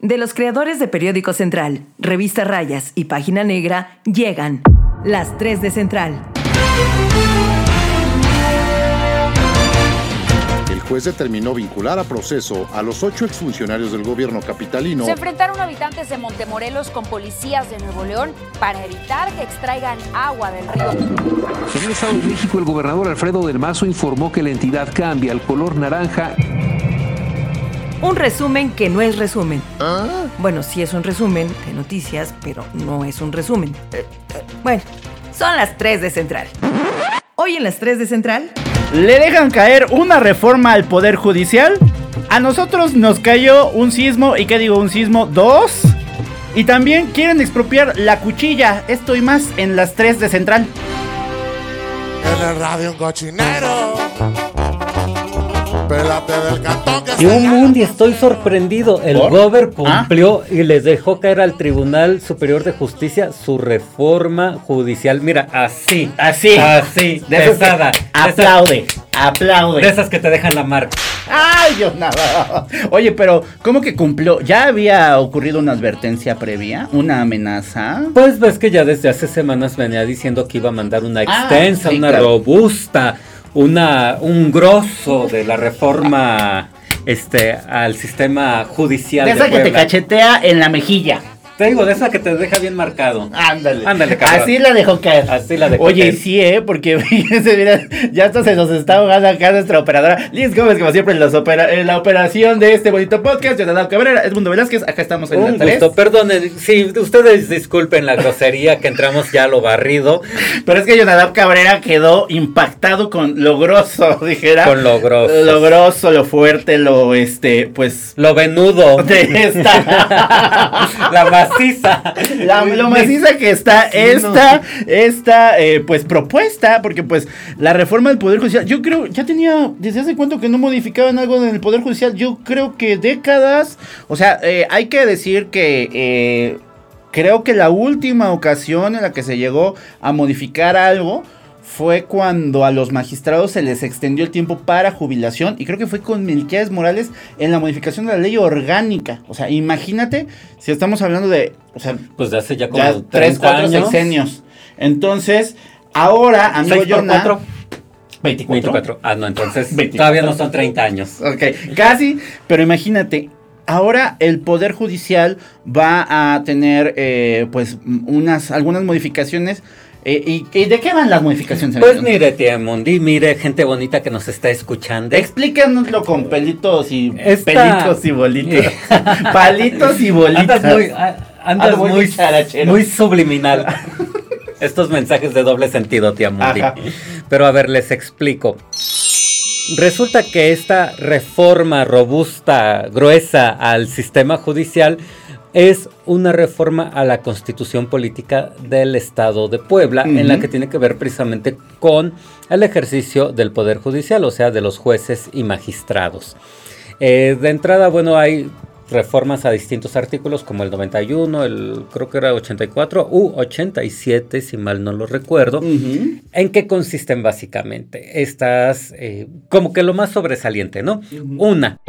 De los creadores de Periódico Central, Revista Rayas y Página Negra, llegan las 3 de Central. El juez determinó vincular a proceso a los ocho exfuncionarios del gobierno capitalino. Se enfrentaron habitantes de Montemorelos con policías de Nuevo León para evitar que extraigan agua del río. En el Estado de México, el gobernador Alfredo del Mazo informó que la entidad cambia al color naranja un resumen que no es resumen. Bueno, sí es un resumen de noticias, pero no es un resumen. Eh, eh, bueno, son las 3 de Central. Hoy en las 3 de Central. ¿Le dejan caer una reforma al Poder Judicial? A nosotros nos cayó un sismo, ¿y qué digo? Un sismo, dos. Y también quieren expropiar la cuchilla. Esto y más en las 3 de Central. En el radio un cochinero. Y un mundo estoy sorprendido. El Gober ¿Ah? cumplió y les dejó caer al Tribunal Superior de Justicia su reforma judicial. Mira, así. Así. Así. De pesada. aplaude. aplaude. De esas que te dejan la marca. Ay, Dios nada. Oye, pero ¿cómo que cumplió? ¿Ya había ocurrido una advertencia previa? ¿Una amenaza? Pues ves que ya desde hace semanas venía diciendo que iba a mandar una ah, extensa, una robusta una, un grosso de la reforma este, al sistema judicial. De esa que te cachetea en la mejilla. Te digo, de esa que te deja bien marcado. Ándale. Ándale, Así la dejó caer. Así la dejó Oye, sí, ¿eh? Porque ya hasta se nos está ahogando acá nuestra operadora. Liz Gómez, como siempre, en, los en la operación de este bonito podcast. Jonathan Cabrera, Edmundo Velázquez. Acá estamos en Un la gusto. Perdone, sí, ustedes disculpen la grosería que entramos ya a lo barrido. Pero es que Jonathan Cabrera quedó impactado con lo grosso, dijera. Con lo grosso. Lo grosso, lo fuerte, lo, este, pues... Lo venudo. De esta. la más maciza. lo maciza que está esta, esta eh, pues propuesta, porque pues la reforma del Poder Judicial, yo creo, ya tenía, desde hace cuánto que no modificaban algo en el Poder Judicial, yo creo que décadas, o sea, eh, hay que decir que... Eh, creo que la última ocasión en la que se llegó a modificar algo fue cuando a los magistrados se les extendió el tiempo para jubilación y creo que fue con Melquiades Morales en la modificación de la ley orgánica. O sea, imagínate si estamos hablando de, o sea, pues de hace ya como 3, 4 años. sexenios. Entonces, ahora, amigo Jonah, 24. 24. Ah, no, entonces todavía no son 30 años. Ok, casi, pero imagínate, ahora el Poder Judicial va a tener eh, pues unas, algunas modificaciones ¿Y, de qué van las modificaciones? Pues mire, tía Mundi, mire, gente bonita que nos está escuchando. Explícanoslo con pelitos y pelitos y bolitos. Palitos y bolitas. Andas muy, muy, subliminal. Estos mensajes de doble sentido, tía Mundi. Pero a ver, les explico. Resulta que esta reforma robusta, gruesa al sistema judicial es una reforma a la constitución política del Estado de Puebla, en la que tiene que ver precisamente con el ejercicio del Poder Judicial, o sea, de los jueces y magistrados. Eh, de entrada, bueno, hay reformas a distintos artículos como el 91, el creo que era 84 u 87, si mal no lo recuerdo. ¿En qué consisten básicamente? Estas, eh, como que lo más sobresaliente, ¿no? Una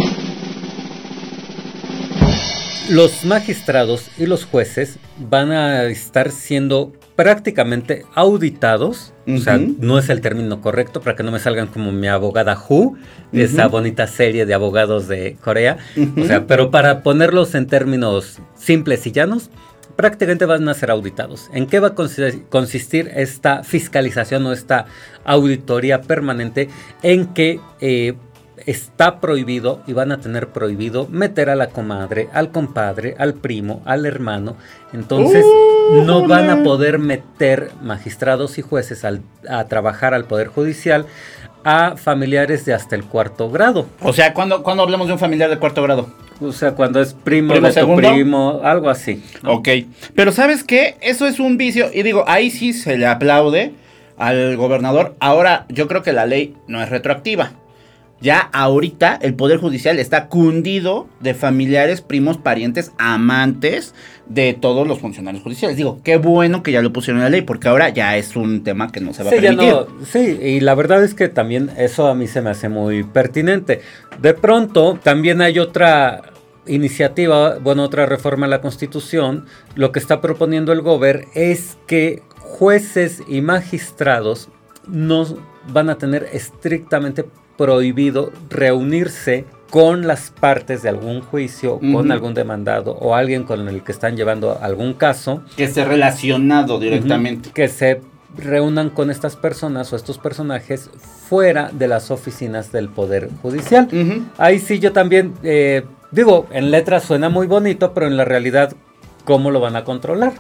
los magistrados y los jueces van a estar siendo prácticamente auditados, o sea, no es el término correcto para que no me salgan como mi abogada Hu, de esa bonita serie de abogados de Corea, o sea, pero para ponerlos en términos simples y llanos, prácticamente van a ser auditados. ¿En qué va a consistir esta fiscalización o esta auditoría permanente? En que eh, está prohibido y van a tener prohibido meter a la comadre, al compadre, al primo, al hermano. Entonces uh, no van a poder meter magistrados y jueces a trabajar al Poder Judicial a familiares de hasta el cuarto grado. O sea, cuando, cuando hablamos de un familiar de cuarto grado? O sea, cuando es primo, de tu primo, algo así. Ok. Pero ¿sabes qué? Eso es un vicio. Y digo, ahí sí se le aplaude al gobernador. Ahora, yo creo que la ley no es retroactiva. Ya ahorita el Poder Judicial está cundido de familiares, primos, parientes, amantes de todos los funcionarios judiciales. Digo, qué bueno que ya lo pusieron en la ley, porque ahora ya es un tema que no se va a permitir. sí, y la verdad es que también eso a mí se me hace muy pertinente. De pronto, también hay otra iniciativa, bueno, otra reforma a la Constitución, lo que está proponiendo el gobierno es que jueces y magistrados no van a tener estrictamente prohibido reunirse con las partes de algún juicio, con algún demandado o alguien con el que están llevando algún caso. Que esté relacionado directamente. que se reúnan con estas personas o estos personajes fuera de las oficinas del Poder Judicial. Ahí sí yo también, eh, digo, en letras suena muy bonito, pero en la realidad, ¿cómo lo van a controlar?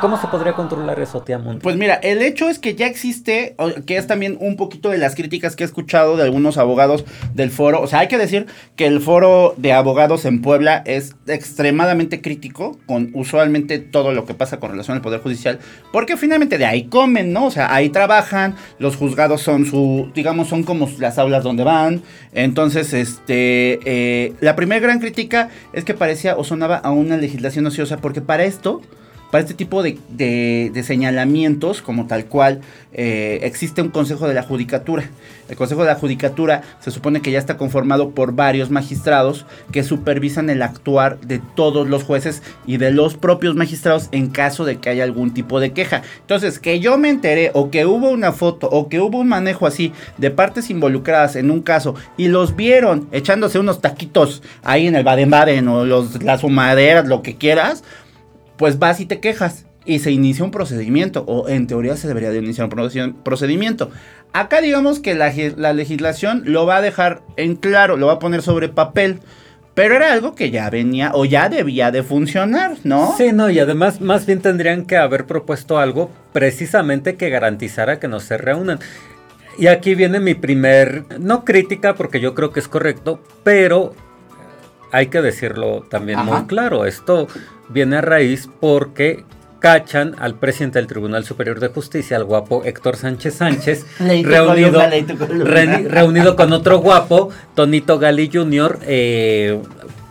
¿Cómo se podría controlar eso, tía Pues mira, el hecho es que ya existe, que es también un poquito de las críticas que he escuchado de algunos abogados del foro. O sea, hay que decir que el foro de abogados en Puebla es extremadamente crítico con usualmente todo lo que pasa con relación al Poder Judicial, porque finalmente de ahí comen, ¿no? O sea, ahí trabajan, los juzgados son su, digamos, son como las aulas donde van. Entonces, este, eh, la primera gran crítica es que parecía o sonaba a una legislación ociosa, porque para esto para este tipo de, señalamientos, como tal cual, eh, existe un Consejo de la Judicatura. El Consejo de la Judicatura se supone que ya está conformado por varios magistrados que supervisan el actuar de todos los jueces y de los propios magistrados en caso de que haya algún tipo de queja. Entonces, que yo me enteré o que hubo una foto o que hubo un manejo así de partes involucradas en un caso y los vieron echándose unos taquitos ahí en el Baden-Baden o los, las humaderas, lo que quieras pues vas y te quejas y se inicia un procedimiento, o en teoría se debería de iniciar un procedimiento. Acá digamos que la, legislación lo va a dejar en claro, lo va a poner sobre papel. Pero era algo que ya venía o ya debía de funcionar, ¿no? Sí, no, y además más bien tendrían que haber propuesto algo precisamente que garantizara que no se reúnan. Y aquí viene mi primer, no crítica porque yo creo que es correcto, pero hay que decirlo también muy claro. Esto viene a raíz porque cachan al presidente del Tribunal Superior de Justicia, al guapo Héctor Sánchez Sánchez, reunido, reunido con otro guapo, Tonito Gali Jr., eh,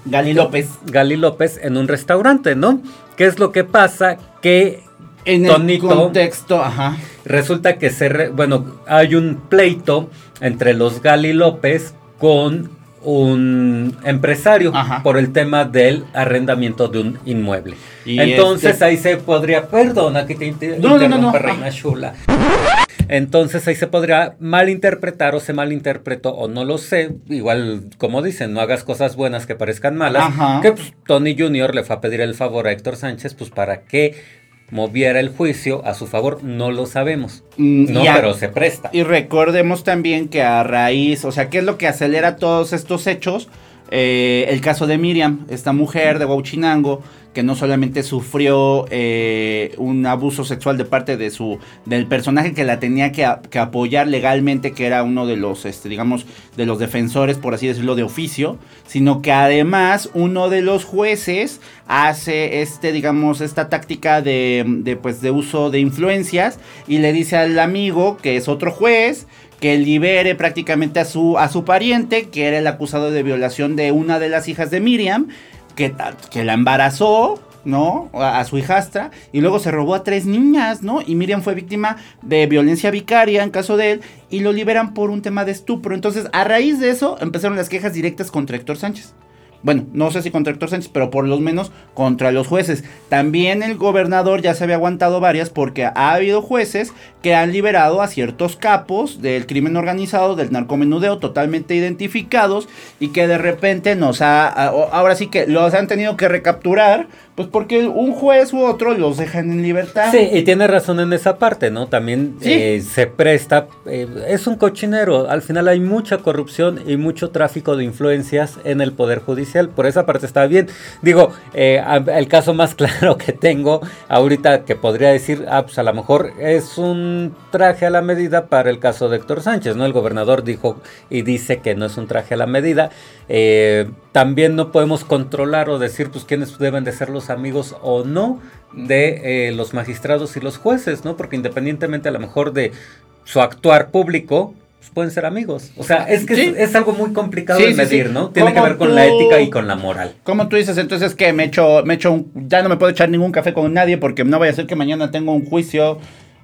Gali López. Gali López en un restaurante, ¿no? ¿Qué es lo que pasa? Que en el contexto, ajá. Resulta que se, bueno, hay un pleito entre los Gali López con un empresario por el tema del arrendamiento de un inmueble. Entonces este ahí se podría, perdona que te interrumpa, reina chula. Entonces ahí se podría malinterpretar o se malinterpretó o no lo sé. Igual, como dicen, no hagas cosas buenas que parezcan malas. Que pues, Tony Jr. le fue a pedir el favor a Héctor Sánchez, pues para que moviera el juicio a su favor, no lo sabemos. Mm, no, pero se presta. Y recordemos también que a raíz, o sea, ¿qué es lo que acelera todos estos hechos? Eh, el caso de Miriam, esta mujer de Huachinango, que no solamente sufrió eh, un abuso sexual de parte de su del personaje que la tenía que, apoyar legalmente, que era uno de los, este, digamos, de los defensores, por así decirlo, de oficio, sino que además uno de los jueces hace este, digamos, esta táctica de, de, pues, de uso de influencias y le dice al amigo, que es otro juez, que libere prácticamente a su, a su pariente, que era el acusado de violación de una de las hijas de Miriam, que, la embarazó, ¿no? A, su hijastra y luego se robó a tres niñas, ¿no? Y Miriam fue víctima de violencia vicaria en caso de él y lo liberan por un tema de estupro. Entonces, a raíz de eso empezaron las quejas directas contra Héctor Sánchez. Bueno, no sé si contra Héctor Sánchez, pero por lo menos contra los jueces. También el gobernador ya se había aguantado varias porque ha habido jueces que han liberado a ciertos capos del crimen organizado, del narcomenudeo, totalmente identificados y que de repente nos ha, ahora sí que los han tenido que recapturar pues porque un juez u otro los dejan en libertad. Sí, y tiene razón en esa parte, ¿no? También eh, se presta, eh, es un cochinero, al final hay mucha corrupción y mucho tráfico de influencias en el Poder Judicial, por esa parte está bien. Digo, eh, el caso más claro que tengo ahorita que podría decir, ah, pues a lo mejor es un traje a la medida para el caso de Héctor Sánchez, ¿no? El gobernador dijo y dice que no es un traje a la medida. También no podemos controlar o decir, pues, quiénes deben de ser los amigos o no de eh, los magistrados y los jueces, ¿no? Porque independientemente a lo mejor de su actuar público, pues pueden ser amigos. O sea, es que es, algo muy complicado de medir, ¿no? Tiene que ver con la ética y con la moral. Como tú dices, entonces que me echo, me echo un, ya no me puedo echar ningún café con nadie porque no vaya a ser que mañana tengo un juicio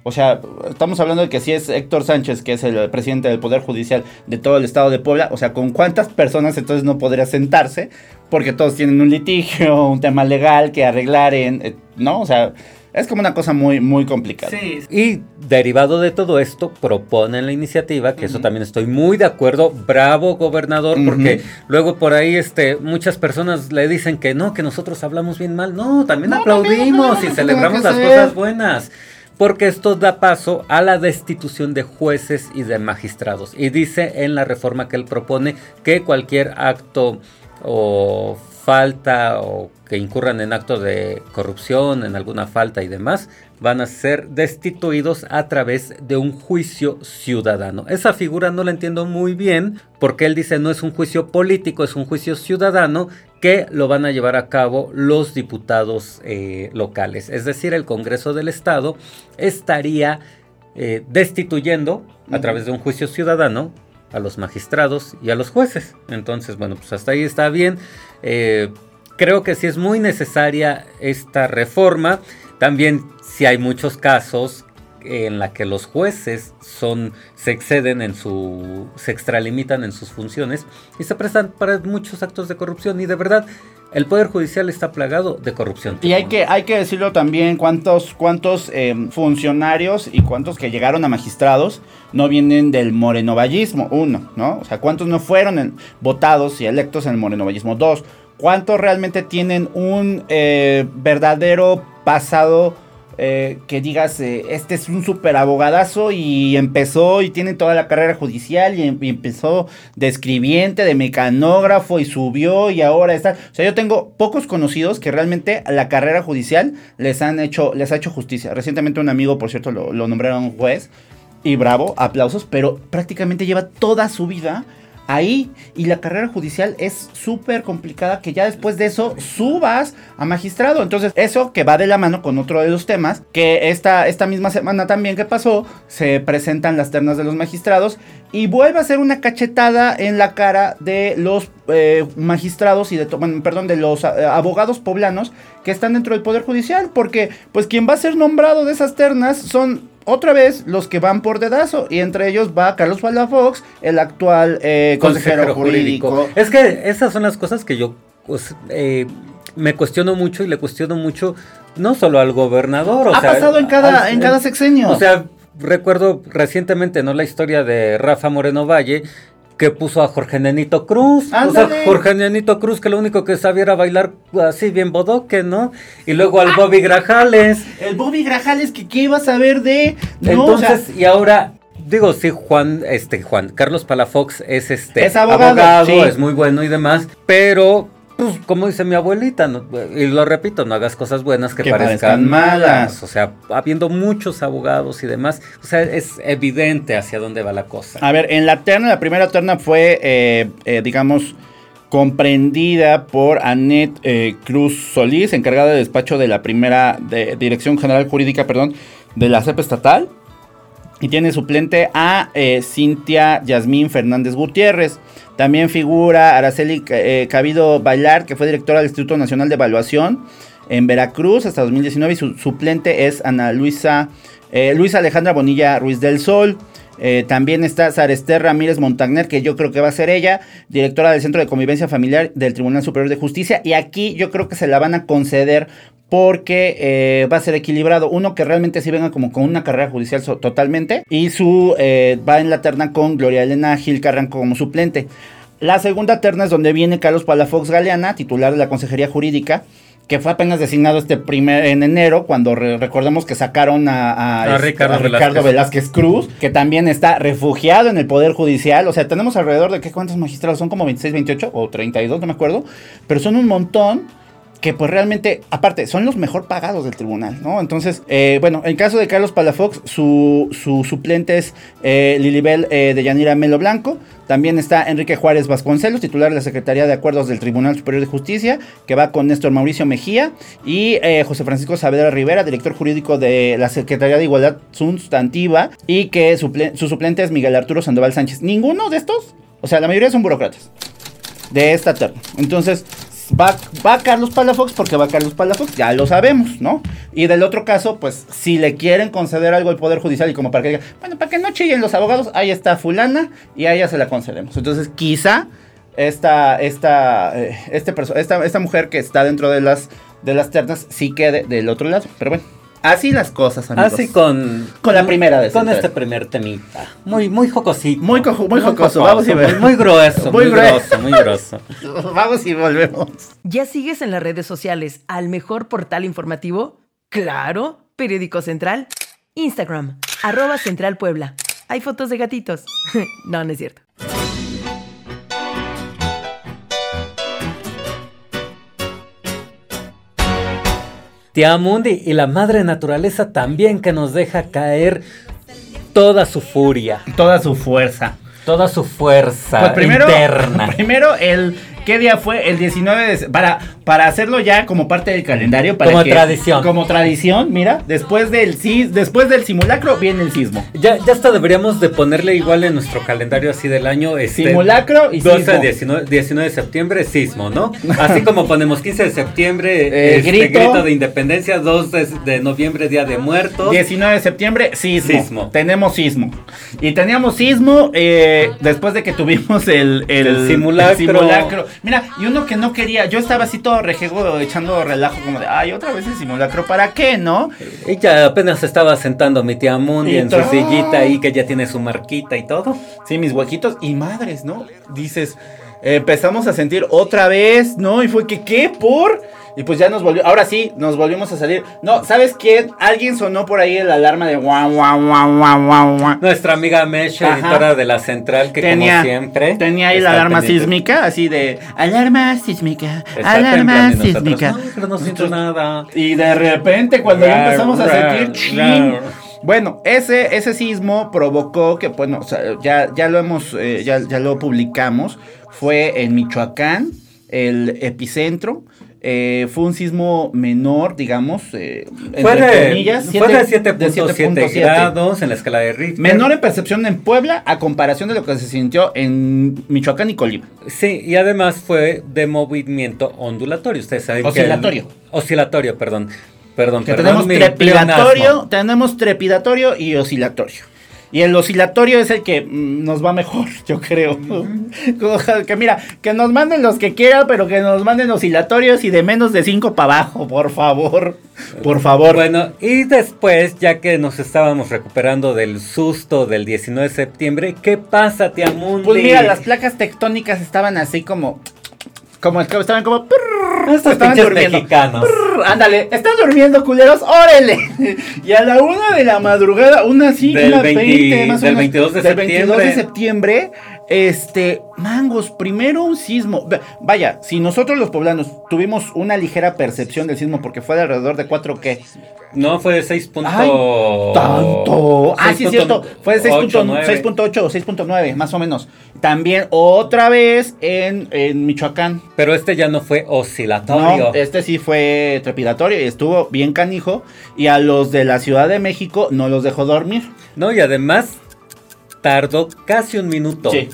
O sea, estamos hablando de que si es Héctor Sánchez, que es el presidente del Poder Judicial de todo el estado de Puebla, o sea, ¿con cuántas personas entonces no podría sentarse? Porque todos tienen un litigio, un tema legal que arreglar en, eh, ¿no? O sea, es como una cosa muy, muy complicada. Sí. Y derivado de todo esto, proponen la iniciativa, que eso también estoy muy de acuerdo. Bravo, gobernador, porque luego por ahí este, muchas personas le dicen que no, que nosotros hablamos bien mal. No, también No, aplaudimos también, y no, celebramos las cosas buenas. Porque esto da paso a la destitución de jueces y de magistrados. Y dice en la reforma que él propone que cualquier acto o falta o que incurran en actos de corrupción, en alguna falta y demás, van a ser destituidos a través de un juicio ciudadano. Esa figura no la entiendo muy bien porque él dice no es un juicio político, es un juicio ciudadano que lo van a llevar a cabo los diputados eh, locales. Es decir, el Congreso del Estado estaría eh, destituyendo a través de un juicio ciudadano a los magistrados y a los jueces. Entonces, bueno, pues hasta ahí está bien. Eh, creo que sí es muy necesaria esta reforma. También si hay muchos casos en la que los jueces son se exceden en su se extralimitan en sus funciones y se prestan para muchos actos de corrupción y de verdad el poder judicial está plagado de corrupción. Y hay que, hay que decirlo también cuántos, cuántos eh, funcionarios y cuántos que llegaron a magistrados no vienen del morenovallismo, uno, ¿no? O sea, cuántos no fueron en- votados y electos en el morenovallismo, dos, cuántos realmente tienen un eh, verdadero pasado eh, que digas, eh, este es un super abogadazo y empezó y tiene toda la carrera judicial y, em- y empezó de escribiente, de mecanógrafo y subió y ahora está. O sea, yo tengo pocos conocidos que realmente a la carrera judicial les han hecho, les ha hecho justicia. Recientemente un amigo, por cierto, lo nombraron juez y bravo, aplausos, pero prácticamente lleva toda su vida ahí y la carrera judicial es súper complicada que ya después de eso subas a magistrado. Entonces eso que va de la mano con otro de los temas que esta, esta misma semana también que pasó se presentan las ternas de los magistrados y vuelve a ser una cachetada en la cara de los eh, magistrados y de, perdón, de los eh, abogados poblanos que están dentro del Poder Judicial porque pues quien va a ser nombrado de esas ternas son otra vez los que van por dedazo y entre ellos va Carlos Palafox, el actual eh, consejero, jurídico. Es que esas son las cosas que yo pues, eh, me cuestiono mucho y le cuestiono mucho no solo al gobernador. O ha sea, pasado en cada, al- en cada sexenio. O sea, recuerdo recientemente no la historia de Rafa Moreno Valle que puso a Jorge Nenito Cruz. O Ándale. sea, Jorge Nenito Cruz que lo único que sabía era bailar así bien bodoque, ¿no? Y luego Ah. al Bobby Grajales. el Bobby Grajales que qué iba a saber de no, o sea, Entonces, y ahora digo, sí, Juan, este, Juan, Carlos Palafox es este Es abogado, sí. es muy bueno y demás, pero pues, como dice mi abuelita, no- y lo repito, no hagas cosas buenas que, Que parezcan, parezcan malas. malas. O sea, habiendo muchos abogados y demás, o sea, es evidente hacia dónde va la cosa. A ver, en la terna, la primera terna fue, eh, eh, digamos, comprendida por Anet eh, Cruz Solís, encargada de despacho de la primera de- Dirección General Jurídica, perdón, de la CEP estatal. Y tiene suplente a eh, Cintia Yasmín Fernández Gutiérrez. También figura Araceli eh, Cabido Bailar, que fue directora del Instituto Nacional de Evaluación en Veracruz hasta 2019. Y su suplente es Ana Luisa, eh, Luisa Alejandra Bonilla Ruiz del Sol. Eh, también está Sarester Ramírez Montagner, que yo creo que va a ser ella, directora del Centro de Convivencia Familiar del Tribunal Superior de Justicia. Y aquí yo creo que se la van a conceder porque eh, va a ser equilibrado. Uno que realmente sí venga como con una carrera judicial so- totalmente. Y su eh, va en la terna con Gloria Elena Gil Carranco como suplente. La segunda terna es donde viene Carlos Palafox Galeana, titular de la Consejería Jurídica, que fue apenas designado este primer en enero, cuando re- recordemos que sacaron a, a, A este, Ricardo a Ricardo Velázquez. Velázquez Cruz, que también está refugiado en el Poder Judicial. O sea, tenemos alrededor de qué cuántos magistrados son, como 26, 28 o 32, no me acuerdo, pero son un montón que pues realmente, aparte, son los mejor pagados del tribunal, ¿no? Entonces, eh, bueno, en caso de Carlos Palafox, su, su suplente es eh, Lilibel eh, de Yanira Melo Blanco. También está Enrique Juárez Vasconcelos, titular de la Secretaría de Acuerdos del Tribunal Superior de Justicia, que va con Néstor Mauricio Mejía. Y eh, José Francisco Saavedra Rivera, director jurídico de la Secretaría de Igualdad Sustantiva. Y que su suplente es Miguel Arturo Sandoval Sánchez. Ninguno de estos, o sea, la mayoría son burócratas de esta terna. Entonces, va, va Carlos Palafox porque va Carlos Palafox, ya lo sabemos, ¿no? Y del otro caso, pues si le quieren conceder algo al Poder Judicial y como para que diga, bueno, para que no chillen los abogados, ahí está fulana y a ella se la concedemos. Entonces quizá esta, esta, eh, este esta, esta mujer que está dentro de las, de las ternas sí quede del otro lado. Pero bueno, así las cosas, amigos. Así con... Con la primera de Con este primer temita. Muy, muy jocosito. Muy cojo- muy jocoso, vamos a ver. Muy, muy grueso, Muy muy, grue- grosso, muy grosso. Vamos y volvemos. ¿Ya sigues en las redes sociales al mejor portal informativo? Claro, Periódico Central. Instagram, arroba Central Puebla. Hay fotos de gatitos. no, no es cierto. Tiamundi y la madre naturaleza también que nos deja caer toda su furia, Toda su fuerza. toda su fuerza Pues primero, interna. primero el ¿qué día fue? El 19 de para para hacerlo ya como parte del calendario para Como que- tradición. Como tradición, mira, después del después del simulacro viene el sismo. Ya, ya hasta deberíamos de ponerle igual en nuestro calendario así del año. Este, Simulacro y 12 sismo. a 19, 19 de septiembre, sismo, ¿no? Así como ponemos 15 de septiembre, Eh, este, grito. grito. de independencia, 2 de, de noviembre, Día de Muertos. 19 de septiembre, sismo. Sismo. Tenemos sismo. Y teníamos sismo eh, después de que tuvimos el, el, El simulacro. el simulacro. Mira, y uno que no quería, yo estaba así todo rejego echando relajo como de, ay, otra vez el simulacro, ¿para qué, no? Ella apenas estaba sentando mi tía Mundi Y en su sillita ahí que ya tiene su marquita y todo. Sí, mis huequitos y madres, ¿no? Dices, empezamos a sentir otra vez, ¿no? Y fue que, ¿qué? ¿Por? Y pues ya nos volvió, ahora sí, nos volvimos a salir. No, ¿sabes quién? Alguien sonó por ahí el alarma de guau, guau, guau, guau, guau, guau. Nuestra amiga Mesh, Ajá. editora de la central, que Tenía, como siempre. tenía ahí la alarma pendiente. sísmica, así de alarma sísmica, Está alarma nosotros, sísmica. No, pero no siento nada. Y de repente cuando ya Rar, empezamos a rar, sentir chin. rar. Bueno, ese, ese sismo provocó que, bueno, o sea, ya, ya lo hemos, eh, ya, ya lo publicamos. Fue en Michoacán, el epicentro. Eh, fue un sismo menor, digamos, eh, Fue entre comillas, fue de siete- de 7.7 grados en la escala de Richter. Menor en percepción en Puebla a comparación de lo que se sintió en Michoacán y Colima. Sí, y además fue de movimiento ondulatorio. Ustedes saben que el- Oscilatorio. oscilatorio, perdón. Perdón, Que perdón. tenemos trepidatorio, pleonasmo. tenemos trepidatorio y oscilatorio. Y el oscilatorio es el que mm, nos va mejor, yo creo. Que mira, que nos manden los que quieran, pero que nos manden oscilatorios y de menos de 5 para abajo, por favor. Por favor. Bueno, y después, ya que nos estábamos recuperando del susto del 19 de septiembre, ¿qué pasa, tía Mundi? pues mira, las placas tectónicas estaban así como. Como estaban como. prrr, Estos estaban durmiendo. mexicanos. Prrr, Ándale, están durmiendo, culeros, órale. Y a la una de la madrugada, una así, Del una 20 20, más o del menos, 22 de del 22 de septiembre. Este, mangos, primero un sismo. Va- Vaya, si nosotros los poblanos tuvimos una ligera percepción del sismo porque fue de alrededor de 4 qué. No, fue de 6. punto- Ay, tanto. Ah, sí, es 6.8, cierto. Fue de 6.8 9. 6.8 o 6.9, más o menos. También otra vez en, en Michoacán. Pero este ya no fue oscilatorio. No, este sí fue trepidatorio y estuvo bien canijo. Y a los de la Ciudad de México no los dejó dormir. No, y además tardó casi un minuto. Sí.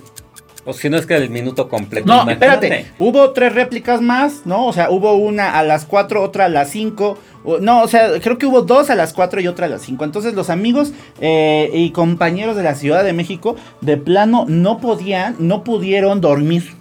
O si no es que el minuto completo. No, imagínate. espérate. Hubo tres réplicas más, ¿no? O sea, hubo una a las 4, otra a las 5. No, o sea, creo que hubo dos a las 4 y otra a las 5. Entonces los amigos eh, y compañeros de la Ciudad de México de plano no podían, no pudieron dormir.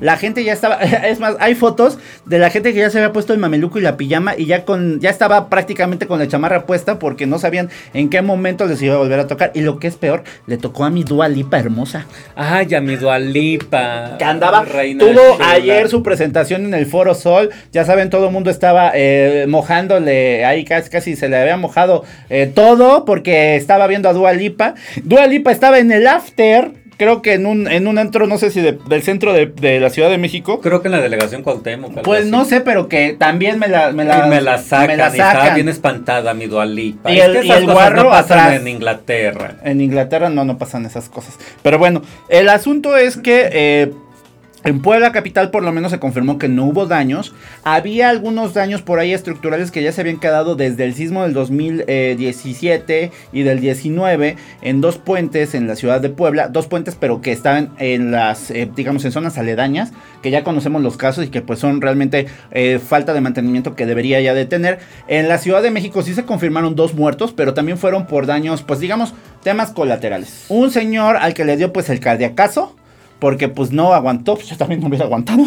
La gente ya estaba, es más, hay fotos de la gente que ya se había puesto el mameluco y la pijama y ya con, ya estaba prácticamente con la chamarra puesta porque no sabían en qué momento les iba a volver a tocar. Y lo que es peor, le tocó a mi Dua Lipa hermosa. Ay, a mi Dualipa. que andaba, Reina tuvo chula. ayer su presentación en el Foro Sol, ya saben, todo el mundo estaba eh, mojándole, ahí casi, casi se le había mojado eh, todo porque estaba viendo a Dua Lipa. Dua Lipa estaba en el after, creo que en un, en un antro, no sé si de- del centro de, de la Ciudad de México. Creo que en la delegación Cuauhtémoc. Pues así. no sé, pero que también me la, me la, Y me la sacan, me la y estaba sacan. bien espantada mi Dualipa. Y Es el- que y esas el cosas guarro no pasan atrás. en Inglaterra. En Inglaterra no, no pasan esas cosas. Pero bueno, el asunto es que eh, En Puebla capital por lo menos se confirmó que no hubo daños. Había algunos daños por ahí estructurales que ya se habían quedado desde el sismo del 2017 y del 19 en dos puentes en la ciudad de Puebla. Dos puentes pero que estaban en las, eh, digamos, en zonas aledañas, que ya conocemos los casos y que pues son realmente eh, falta de mantenimiento que debería ya de tener. En la Ciudad de México sí se confirmaron dos muertos, pero también fueron por daños, pues digamos, temas colaterales. Un señor al que le dio pues el cardiacazo porque pues no aguantó, pues yo también no hubiera aguantado.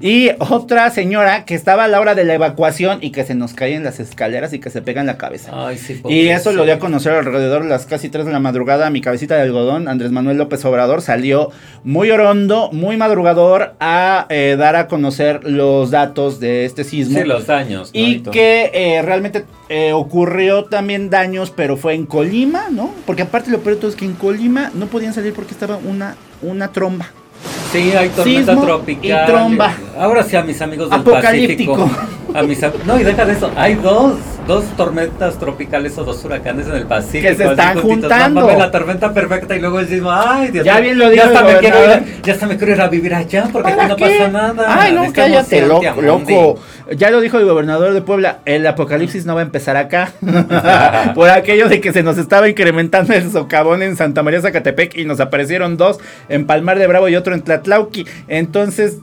Y otra señora que estaba a la hora de la evacuación y que se nos cae en las escaleras y que se pega en la cabeza. Ay, sí, y eso lo dio a conocer alrededor de las casi 3 de la madrugada. Mi cabecita de algodón, Andrés Manuel López Obrador, salió muy orondo, muy madrugador a eh, dar a conocer los datos de este sismo. Sí, los daños. ¿no? Y que eh, realmente eh, ocurrió también daños, pero fue en Colima, ¿no? Porque aparte lo peor es que en Colima no podían salir porque estaba una, una tromba. Sí, hay tormenta Sismo tropical. y tromba. Ahora sí, a mis amigos del Apocalíptico. Pacífico. A mis am- no, y deja de eso. Hay dos, dos tormentas tropicales o dos huracanes en el Pacífico. Que se están juntando. No la tormenta perfecta y luego el sismo. Ay, Dios Ya mío, bien lo dijo ya hasta, el me quiero gobernador. ir, ya hasta me quiero ir a vivir allá porque aquí ¿Para no qué? pasa nada. Ay, no, cállate, loco, loco. Ya lo dijo el gobernador de Puebla, el apocalipsis no va a empezar acá. Por aquello de que se nos estaba incrementando el socavón en Santa María Zacatepec y nos aparecieron dos en Palmar de Bravo y otro en Tlatlauqui. Entonces,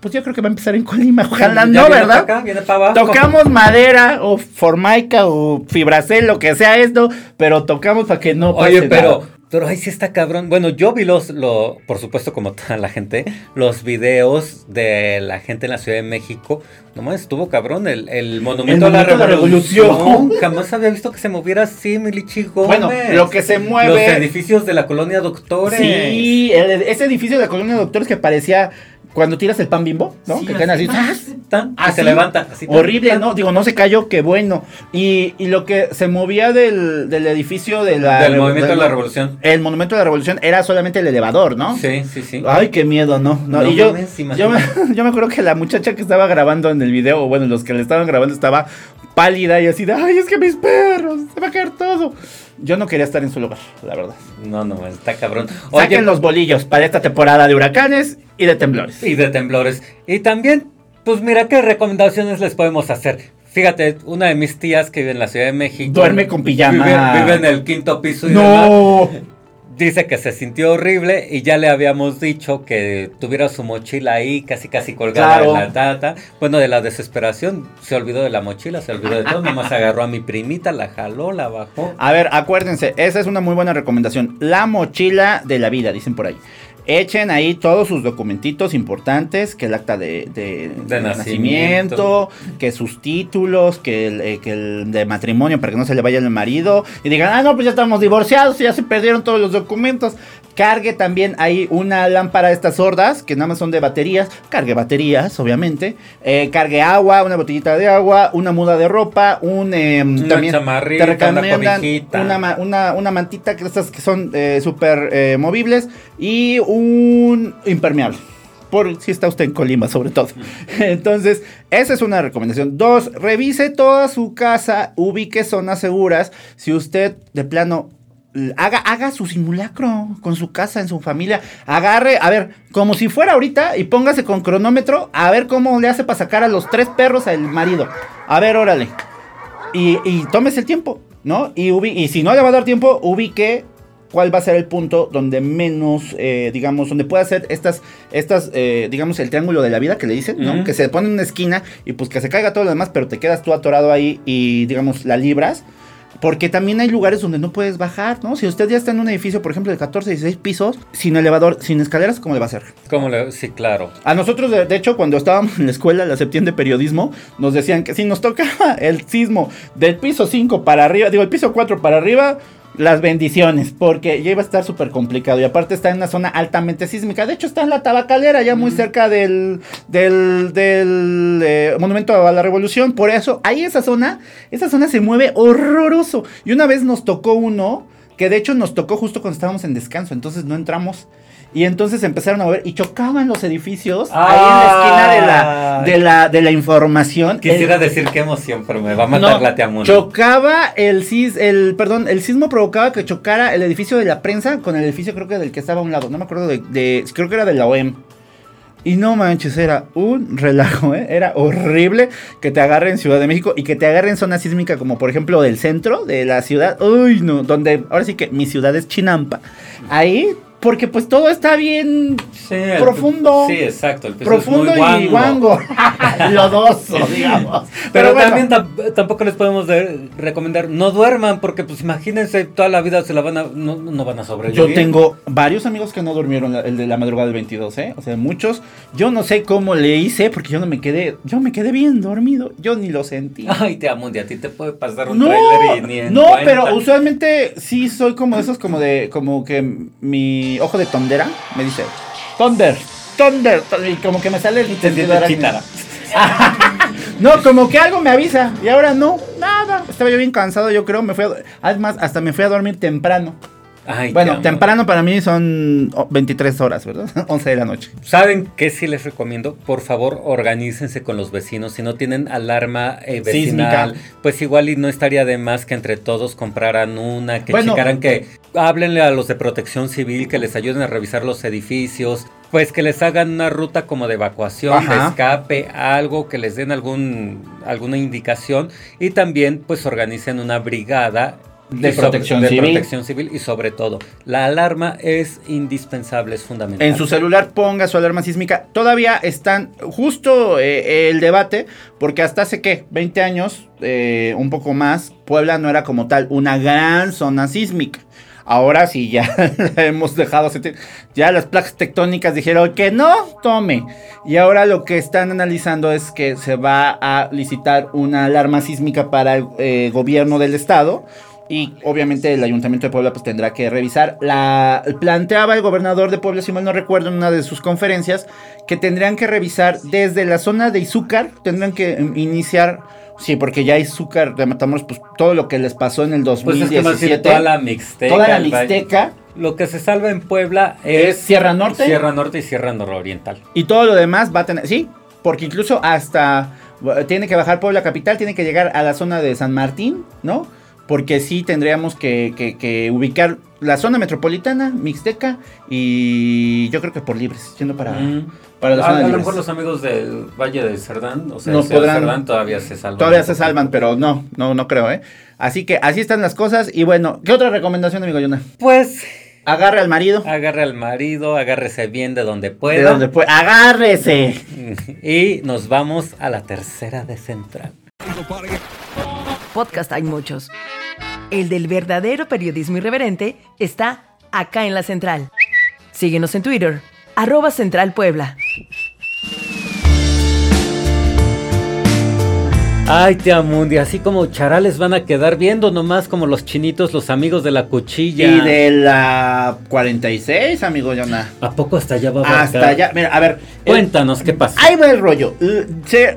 pues yo creo que va a empezar en Colima. Ojalá no, viene ¿verdad? para acá, viene para abajo. Tocamos madera o formaica o fibracel, lo que sea esto, pero tocamos para que no pase Oye, pero, nada. Pero ahí sí está cabrón. Bueno, yo vi los, lo, por supuesto, como toda la gente, los videos de la gente en la Ciudad de México. Nomás estuvo cabrón el, el monumento, El a la a la revolución. Revolución. Jamás había visto que se moviera así, Milichi Gómez. Bueno, lo que se mueve- Los edificios de la colonia Doctores. Sí, el- ese edificio de la colonia de doctores que parecía cuando tiras el pan bimbo, ¿no? Sí, que caen así. Tan, que así. se levanta. así, Horrible, tan. ¿no? Digo, no se cayó, qué bueno. Y, y lo que se movía del, del edificio de la... Del Movimiento de la Revolución. El monumento de la revolución era solamente el elevador, ¿no? Sí, sí, sí. Ay, qué miedo, ¿no? no, No y yo, yo, me, imagínate. yo me acuerdo que la muchacha que estaba grabando en el video, o bueno, los que le estaban grabando estaba pálida y así de, ay, es que mis perros, se va a caer todo. Yo no quería estar en su lugar, la verdad. No, no, está cabrón. Saquen los bolillos para esta temporada de huracanes y de temblores. Y de temblores. Y también, pues mira qué recomendaciones les podemos hacer. Fíjate, una de mis tías que vive en la Ciudad de México. Duerme con pijama. Vive, vive en el quinto piso y demás. No. Dice que se sintió horrible y ya le habíamos dicho que tuviera su mochila ahí casi casi colgada Claro. en la tata. Bueno, de la desesperación se olvidó de la mochila, se olvidó de todo. Nomás agarró a mi primita, la jaló, la bajó. A ver, acuérdense, esa es una muy buena recomendación. La mochila de la vida, dicen por ahí. Echen ahí todos sus documentitos importantes, que el acta de, de- de nacimiento, que sus títulos, que el, eh, que el de matrimonio para que no se le vaya el marido. Y digan, ah, no, pues ya estamos divorciados, ya se perdieron todos los documentos. Cargue también ahí una lámpara de estas sordas, que nada más son de baterías. Cargue baterías, obviamente. Eh, cargue agua, una botellita de agua, una muda de ropa, un... eh, Una también te una recomiendan una, ma- una, una mantita que estas que son eh, súper eh, movibles y un impermeable. Por si está usted en Colima, sobre todo. Entonces, esa es una recomendación. Dos, revise toda su casa, ubique zonas seguras. Si usted de plano haga, haga su simulacro con su casa, en su familia. Agarre, a ver, como si fuera ahorita y póngase con cronómetro a ver cómo le hace para sacar a los tres perros al marido. A ver, órale. Y, y tómese el tiempo, ¿no? Y, ubi- y si no le va a dar tiempo, ubique cuál va a ser el punto donde menos, eh, digamos, donde pueda hacer estas, estas eh, digamos, el triángulo de la vida que le dicen, ¿no? Que se pone en una esquina y pues que se caiga todo lo demás, pero te quedas tú atorado ahí y, digamos, la libras. Porque también hay lugares donde no puedes bajar, ¿no? Si usted ya está en un edificio, por ejemplo, de 14, 16 pisos, sin elevador, sin escaleras, ¿cómo le va a hacer? ¿Cómo le.? Sí, claro. A nosotros, de, de hecho, cuando estábamos en la escuela, la septiembre de periodismo, nos decían que si nos tocaba el sismo del piso 5 para arriba, digo, el piso 4 para arriba, las bendiciones, porque ya iba a estar súper complicado. Y aparte está en una zona altamente sísmica. De hecho, está en la tabacalera, ya muy cerca del, del, del eh, Monumento a la Revolución. Por eso, ahí esa zona, esa zona se mueve horroroso. Y una vez nos tocó uno, que de hecho nos tocó justo cuando estábamos en descanso, entonces no entramos. Y entonces empezaron a ver y chocaban los edificios ahí en la esquina de la, de la, de la información. Quisiera El- decir qué emoción, pero me va a matar no, la Tiamundi. chocaba el sis, el, perdón, el sismo provocaba que chocara el edificio de la prensa con el edificio creo que del que estaba a un lado, no me acuerdo de, de- creo que era de la OEM. Y no manches, era un relajo, ¿eh? Era horrible que te agarren en Ciudad de México y que te agarren en zona sísmica como por ejemplo del centro de la ciudad. Uy, no, donde ahora sí que mi ciudad es Chinampa. Ahí porque pues todo está bien Sí, el- profundo. Sí, exacto. El profundo es muy y guango. Lodoso, digamos. Pero, bueno, también tam- tampoco les podemos de- recomendar no duerman porque pues imagínense toda la vida se la van a no, no van a sobrevivir. Yo tengo varios amigos que no durmieron la- el de la madrugada del 22, ¿eh? O sea, muchos. Yo no sé cómo le hice porque yo no me quedé, yo me quedé bien dormido. Yo ni lo sentí. Ay, te amo, a ti te puede pasar un No, trailer y ni en no, cuenta. pero usualmente sí soy como de esos como de como que mi ojo de tondera me dice Thunder, Thunder, y como que me sale el sentido arácnido. chítara. No, como que algo me avisa y ahora no, nada. Estaba yo bien cansado, yo creo, me fui a, además hasta me fui a dormir temprano. Ay, Bueno, temprano para mí son oh, 23 horas, ¿verdad? 11 de la noche. ¿Saben qué sí les recomiendo? Por favor, organícense con los vecinos. Si no tienen alarma eh, vecinal, Sísmica. pues igual y no estaría de más que entre todos compraran una, que Bueno. checaran que háblenle a los de protección civil, que les ayuden a revisar los edificios, pues que les hagan una ruta como de evacuación, de escape, algo que les den algún alguna indicación y también pues organicen una brigada De sobre- protección de civil. protección civil y sobre todo la alarma es indispensable, es fundamental. En su celular ponga su alarma sísmica. Todavía están justo eh, el debate, porque hasta hace que 20 años, eh, un poco más, Puebla no era como tal una gran zona sísmica. Ahora sí, ya la hemos dejado. Ya las placas tectónicas dijeron que no, tome. Y ahora lo que están analizando es que se va a licitar una alarma sísmica para el eh, gobierno del estado. Y obviamente el ayuntamiento de Puebla pues tendrá que revisar. La planteaba el gobernador de Puebla, si mal no recuerdo, en una de sus conferencias, que tendrían que revisar desde la zona de Izúcar, tendrán que mm, iniciar, sí, porque ya Izúcar de Matamoros, pues todo lo que les pasó en el Pues es que 2017, toda la mixteca. toda la Mixteca Lo que se salva en Puebla es es Sierra Norte Sierra Norte y Sierra Nororiental. y todo lo demás va a tener, sí, porque incluso hasta eh, tiene que bajar Puebla capital, tiene que llegar a la zona de San Martín, ¿no? Porque sí tendríamos que, que- que ubicar la zona metropolitana, Mixteca y yo creo que por libres, yendo para, Mm. para la a, zona a de lo mejor los amigos del Valle de Cerdán, o sea, Nos podrán- Cerdán todavía se salvan. Todavía se salvan, pero no, no, no creo, ¿eh? Así que así están las cosas. Y bueno, ¿qué otra recomendación, amigo Yona? Pues Agarre al marido. agarre al marido, agárrese bien de donde pueda. De donde pueda. ¡Agárrese! Y nos vamos a la tercera de Central. Podcast hay muchos. El del verdadero periodismo irreverente está acá en la central. Síguenos en Twitter, arroba Central Puebla. Ay, te amundi, así como charales van a quedar viendo nomás como los chinitos, los amigos de la cuchilla. Y de la 46, amigo Yona. ¿A poco hasta allá va a? Hasta allá. Mira, a ver. Cuéntanos qué pasó. Ahí va el rollo.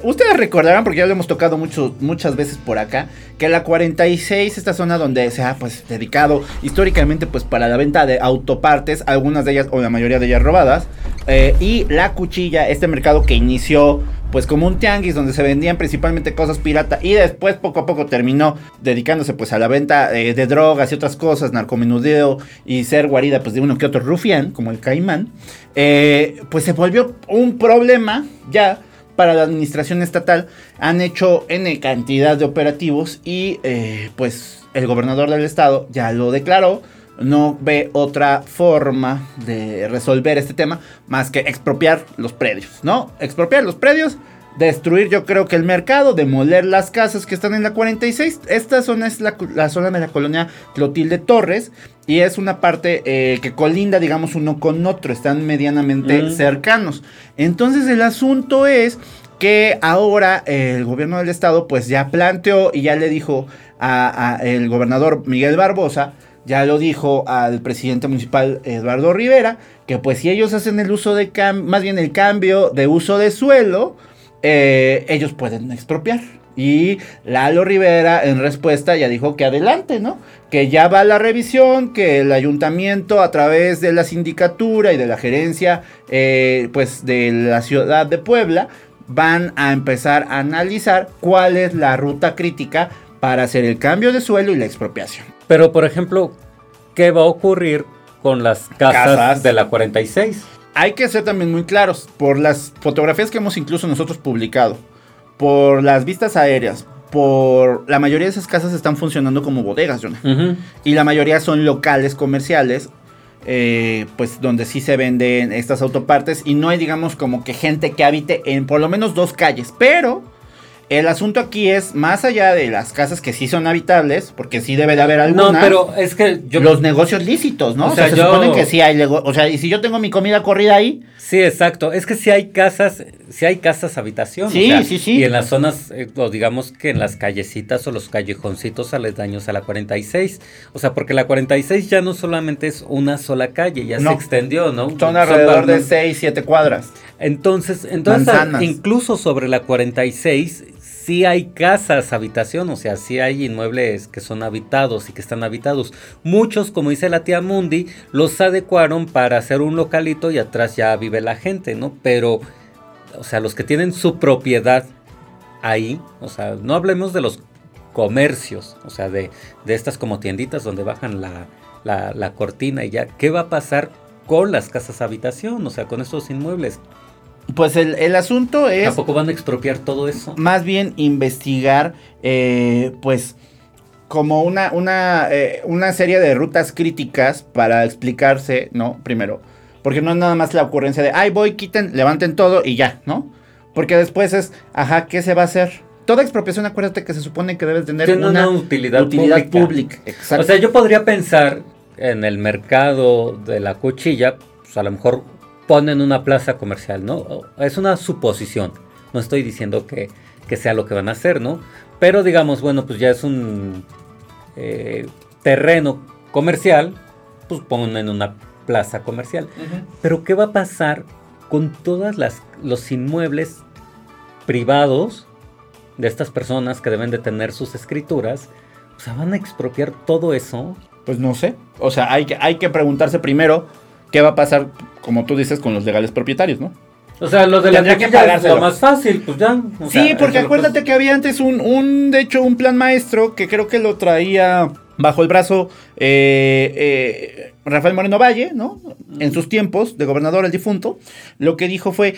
Ustedes recordarán, porque ya lo hemos tocado mucho, muchas veces por acá, que la 46, esta zona donde se ha pues dedicado históricamente pues para la venta de autopartes, algunas de ellas o la mayoría de ellas robadas, eh, y la cuchilla, este mercado que inició pues como un tianguis donde se vendían principalmente cosas pirata y después poco a poco terminó dedicándose pues a la venta eh, de drogas y otras cosas, narcomenudeo y ser guarida pues de uno que otro rufián como el caimán, eh, pues se volvió un problema ya para la administración estatal. Han hecho N cantidad de operativos y eh, pues el gobernador del estado ya lo declaró. No ve otra forma de resolver este tema más que expropiar los predios, ¿no? Expropiar los predios, destruir yo creo que el mercado, demoler las casas que están en la 46. Esta zona es la, la zona de la colonia Clotilde Torres y es una parte eh, que colinda, digamos, uno con otro, están medianamente Mm. cercanos. Entonces el asunto es que ahora eh, el gobierno del estado pues ya planteó y ya le dijo a, a el gobernador Miguel Barbosa, ya lo dijo al presidente municipal Eduardo Rivera, que pues si ellos hacen el uso de más bien el cambio de uso de suelo, eh, ellos pueden expropiar. Y Lalo Rivera en respuesta ya dijo que adelante, ¿no? Que ya va la revisión, que el ayuntamiento a través de la sindicatura y de la gerencia eh, pues de la ciudad de Puebla van a empezar a analizar cuál es la ruta crítica para hacer el cambio de suelo y la expropiación. Pero, por ejemplo, ¿qué va a ocurrir con las casas, Casas. de la 46? hay que ser también muy claros. Por las fotografías que hemos incluso nosotros publicado, por las vistas aéreas, por la mayoría de esas casas están funcionando como bodegas, Jonah. Y la mayoría son locales comerciales, eh, pues donde sí se venden estas autopartes y no hay, digamos, como que gente que habite en por lo menos dos calles. Pero el asunto aquí es, más allá de las casas que sí son habitables, porque sí debe de haber algunas. No, pero es que yo... los negocios lícitos, ¿no? O O sea, sea, se yo- supone que sí hay O sea, y si yo tengo mi comida corrida ahí, Sí, exacto. Es que si hay casas, si hay casas habitación. Sí, sí, sí. Y en las zonas, eh, o digamos que en las callecitas o los callejoncitos aledaños a la 46. O sea, porque la 46 ya no solamente es una sola calle, ya No. se extendió, ¿no? son alrededor de varios- 6, 7 cuadras. Entonces, entonces Manzanas. incluso sobre la 46 sí hay casas habitación, o sea, sí hay inmuebles que son habitados y que están habitados. Muchos, como dice la tía Mundi, los adecuaron para hacer un localito y atrás ya vive la gente, ¿no? Pero, o sea, los que tienen su propiedad ahí, o sea, no hablemos de los comercios, o sea, de, de estas como tienditas donde bajan la, la, la cortina y ya, ¿qué va a pasar con las casas habitación? O sea, con estos inmuebles. Pues el, el asunto es ¿Tampoco van a expropiar todo eso? más bien investigar, eh, pues, como una, una, eh, una serie de rutas críticas para explicarse, ¿no? Primero. Porque no es nada más la ocurrencia de, ay, voy, quiten, levanten todo y ya, ¿no? Porque después es, ajá, ¿qué se va a hacer? Toda expropiación, acuérdate que se supone que debes tener una, una utilidad, utilidad pública. pública. Exacto. O sea, yo podría pensar en el mercado de la cuchilla, pues a lo mejor ponen una plaza comercial, ¿no? Es una suposición. No estoy diciendo que, que sea lo que van a hacer, ¿no? Pero digamos, bueno, pues ya es un eh, terreno comercial, pues ponen una plaza comercial. Pero ¿qué va a pasar con todas las los inmuebles privados de estas personas que deben de tener sus escrituras? O sea, van a expropiar todo eso. Pues no sé. O sea, hay que, hay que preguntarse primero qué va a pasar, como tú dices, con los legales propietarios, ¿no? O sea, lo de la Tendría que es lo más fácil, pues ya. o Sí, sea, porque acuérdate que había antes un, un, de hecho, un plan maestro que creo que lo traía bajo el brazo eh, eh, Rafael Moreno Valle, ¿no? En sus tiempos de gobernador, el difunto, lo que dijo fue,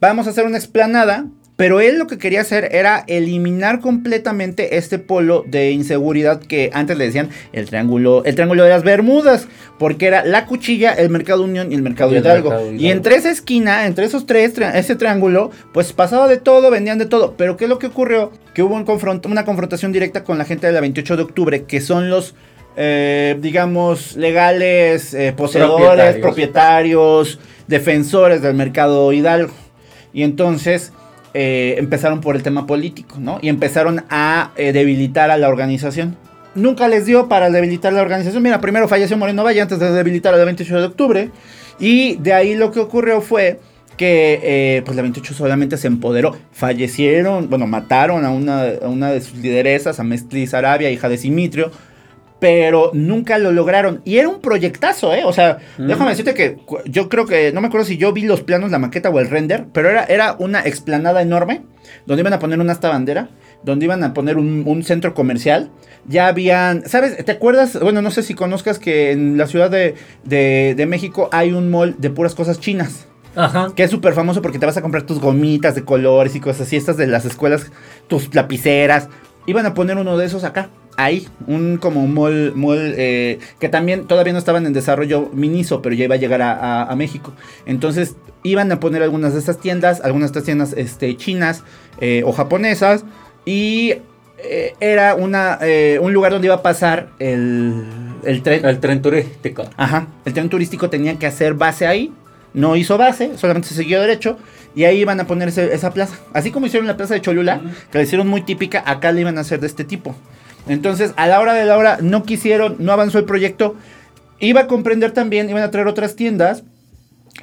vamos a hacer una explanada, pero él lo que quería hacer era eliminar completamente este polo de inseguridad que antes le decían el triángulo, el triángulo de las Bermudas, porque era la cuchilla, el Mercado Unión y el Mercado Hidalgo. Y entre esa esquina, entre esos tres, ese triángulo, pues pasaba de todo, vendían de todo. Pero ¿qué es lo que ocurrió? Que hubo un confront- una confrontación directa con la gente de la 28 de octubre, que son los, eh, digamos, legales, eh, poseedores, Propietarios. propietarios, defensores del mercado Hidalgo. Y entonces eh, empezaron por el tema político, ¿no? Y empezaron a eh, debilitar a la organización. Nunca les dio para debilitar la organización. Mira, primero falleció Moreno Valle antes de debilitar a la 28 de octubre. Y de ahí lo que ocurrió fue que eh, pues la 28 solamente se empoderó. Fallecieron, bueno, mataron a una, a una de sus lideresas, a Mestli Sarabia, hija de Simitrio. Pero nunca lo lograron. Y era un proyectazo, ¿eh? O sea, Mm. déjame decirte que yo creo que, no me acuerdo si yo vi los planos, la maqueta o el render, pero era, era una explanada enorme, donde iban a poner una hasta bandera, donde iban a poner un, un centro comercial. Ya habían, ¿sabes? ¿Te acuerdas? Bueno, no sé si conozcas que en la Ciudad de, de- de México hay un mall de puras cosas chinas. Ajá. Que es súper famoso porque te vas a comprar tus gomitas de colores y cosas así, estas de las escuelas, tus lapiceras. Iban a poner uno de esos acá, ahí, un como mall, mall eh, que también todavía no estaban en desarrollo Miniso, pero ya iba a llegar a, a- a México. Entonces iban a poner algunas de estas tiendas, algunas de estas tiendas este, chinas eh, o japonesas, y eh, era una, eh, un lugar donde iba a pasar el, el tren. El tren turístico. Ajá, el tren turístico tenía que hacer base ahí, no hizo base, solamente se siguió derecho, y ahí iban a poner ese- esa plaza. Así como hicieron la plaza de Cholula, que la hicieron muy típica, acá la iban a hacer de este tipo. Entonces, a la hora de la hora, no quisieron, no avanzó el proyecto. Iba a comprender también, iban a traer otras tiendas,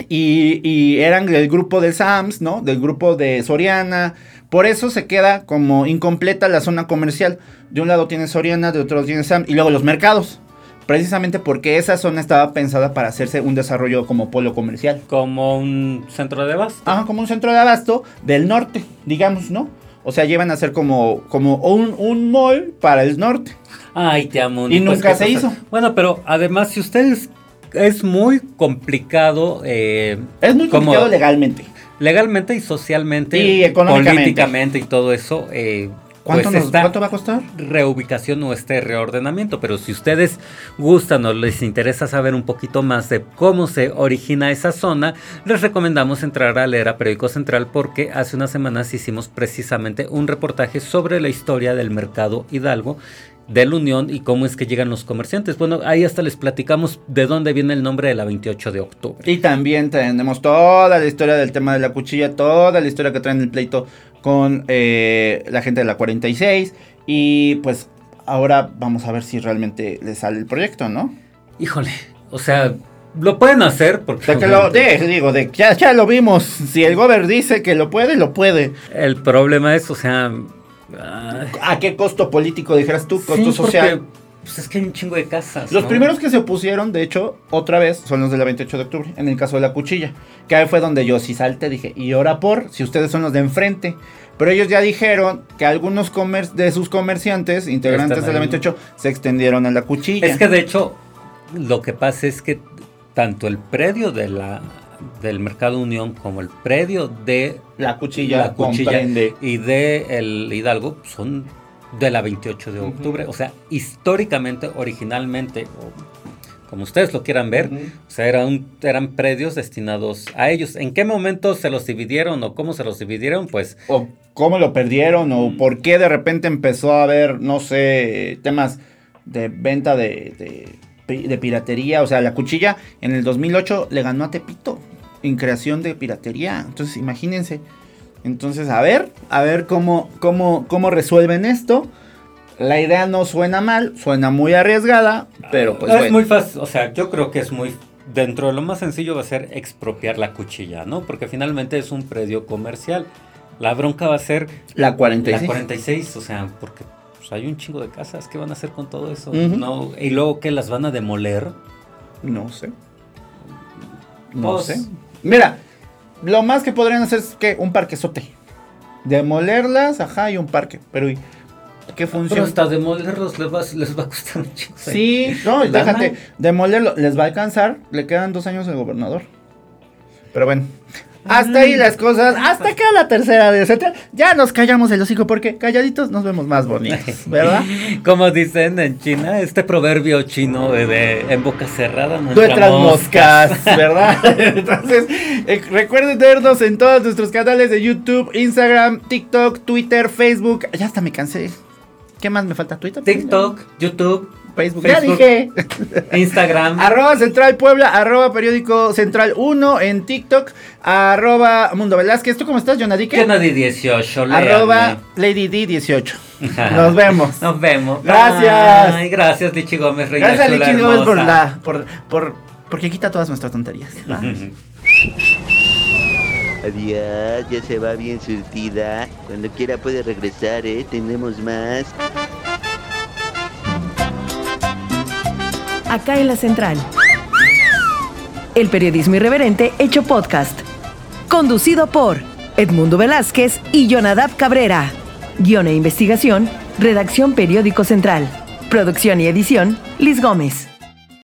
y, y eran del grupo de Sams, ¿no? Del grupo de Soriana. Por eso se queda como incompleta la zona comercial. De un lado tiene Soriana, de otro lado tiene Sams. Y luego los mercados. Precisamente porque esa zona estaba pensada para hacerse un desarrollo como polo comercial. Como un centro de abasto. Ajá, como un centro de abasto del norte, digamos, ¿no? O sea, llevan a ser como, como un, un mall para el norte. Ay, te amo. Y nunca ¿qué se hizo. Bueno, pero además, si ustedes es muy complicado. eh, Es muy como- complicado legalmente. Legalmente y socialmente. Y económicamente. Políticamente y todo eso. eh, ¿Cuánto, pues nos- ¿Cuánto va a costar? reubicación o este reordenamiento. Pero si ustedes gustan o les interesa saber un poquito más de cómo se origina esa zona, les recomendamos entrar a leer a Periódico Central porque hace unas semanas hicimos precisamente un reportaje sobre la historia del mercado Hidalgo de la Unión y cómo es que llegan los comerciantes. Bueno, ahí hasta les platicamos de dónde viene el nombre de la 28 de octubre. Y también tenemos toda la historia del tema de la cuchilla, toda la historia que traen el pleito con eh, la gente de la 46. Y pues ahora vamos a ver si realmente le sale el proyecto, ¿no? Híjole, o sea, lo pueden hacer porque De que lo, de, digo, de ya, ya lo vimos. Si el gober dice que lo puede, lo puede. el problema es, o sea, ay, ¿A qué costo político dijeras tú? Costo sí, social. porque, pues es que hay un chingo de casas. Los ¿no? primeros que se opusieron, de hecho, otra vez, son los de la 28 de octubre, en el caso de la cuchilla. Que ahí fue donde yo sí salté, dije, y ahora por, si ustedes son los de enfrente. Pero ellos ya dijeron que algunos comer de sus comerciantes, integrantes de la ahí. 28, se extendieron a la cuchilla. Es que de hecho, lo que pasa es que tanto el predio de la del Mercado Unión como el predio de la cuchilla, la cuchilla comprende. y de el Hidalgo son de la 28 de octubre. O sea, históricamente, originalmente, o como ustedes lo quieran ver, o sea, eran, eran predios destinados a ellos. ¿En qué momento se los dividieron o cómo se los dividieron? Pues O cómo lo perdieron, o por qué de repente empezó a haber, no sé, temas de venta de, de, de piratería. O sea, la cuchilla en el 2008 le ganó a Tepito en creación de piratería. Entonces, imagínense. Entonces, a ver, a ver cómo, cómo, cómo resuelven esto. La idea no suena mal, suena muy arriesgada, pero pues es bueno. muy fácil, o sea, yo creo que es muy dentro de lo más sencillo va a ser expropiar la cuchilla, ¿no? Porque finalmente es un predio comercial. La bronca va a ser La 46. la 46, o sea, porque pues, hay un chingo de casas, ¿qué van a hacer con todo eso? No, y luego que las van a demoler. No sé. No Pues- sé. Mira, lo más que podrían hacer es que un parquezote. Demolerlas, ajá, y un parque. Pero ¿y ¿qué Pero funciona? hasta demolerlos les va, les va a costar chingo. Sí, no, déjate. Demolerlo, les va a alcanzar. Le quedan dos años al gobernador. Pero bueno. Hasta ahí las cosas. Hasta acá la tercera de Central. Ya nos callamos el hocico porque calladitos nos vemos más bonitos, ¿verdad? Como dicen en China, este proverbio chino de, de en boca cerrada no entra Nuestras mosca. moscas, ¿verdad? Entonces, eh, recuerden vernos en todos nuestros canales de YouTube, Instagram, TikTok, Twitter, Facebook. Ya hasta me cansé. ¿Qué más me falta? Twitter. TikTok, YouTube, Facebook. Ya Facebook. dije. Instagram. arroba Central Puebla, arroba Periódico Central 1 en TikTok, arroba Mundo Velázquez. ¿Tú cómo estás, Jonadique? Que nadie 18, Arroba léanme. Lady D18. Nos vemos. Nos vemos. Gracias. Ay, gracias, Lichi Gómez, Reina Gracias, Lichis Gómez, por la. Por, por, porque quita todas nuestras tonterías. Adiós, ya se va bien surtida. Cuando quiera puede regresar, ¿eh? Tenemos más. Acá en la central. El periodismo irreverente hecho podcast. Conducido por Edmundo Velázquez y Jonadab Cabrera. Guión e investigación, redacción Periódico Central. Producción y edición, Liz Gómez.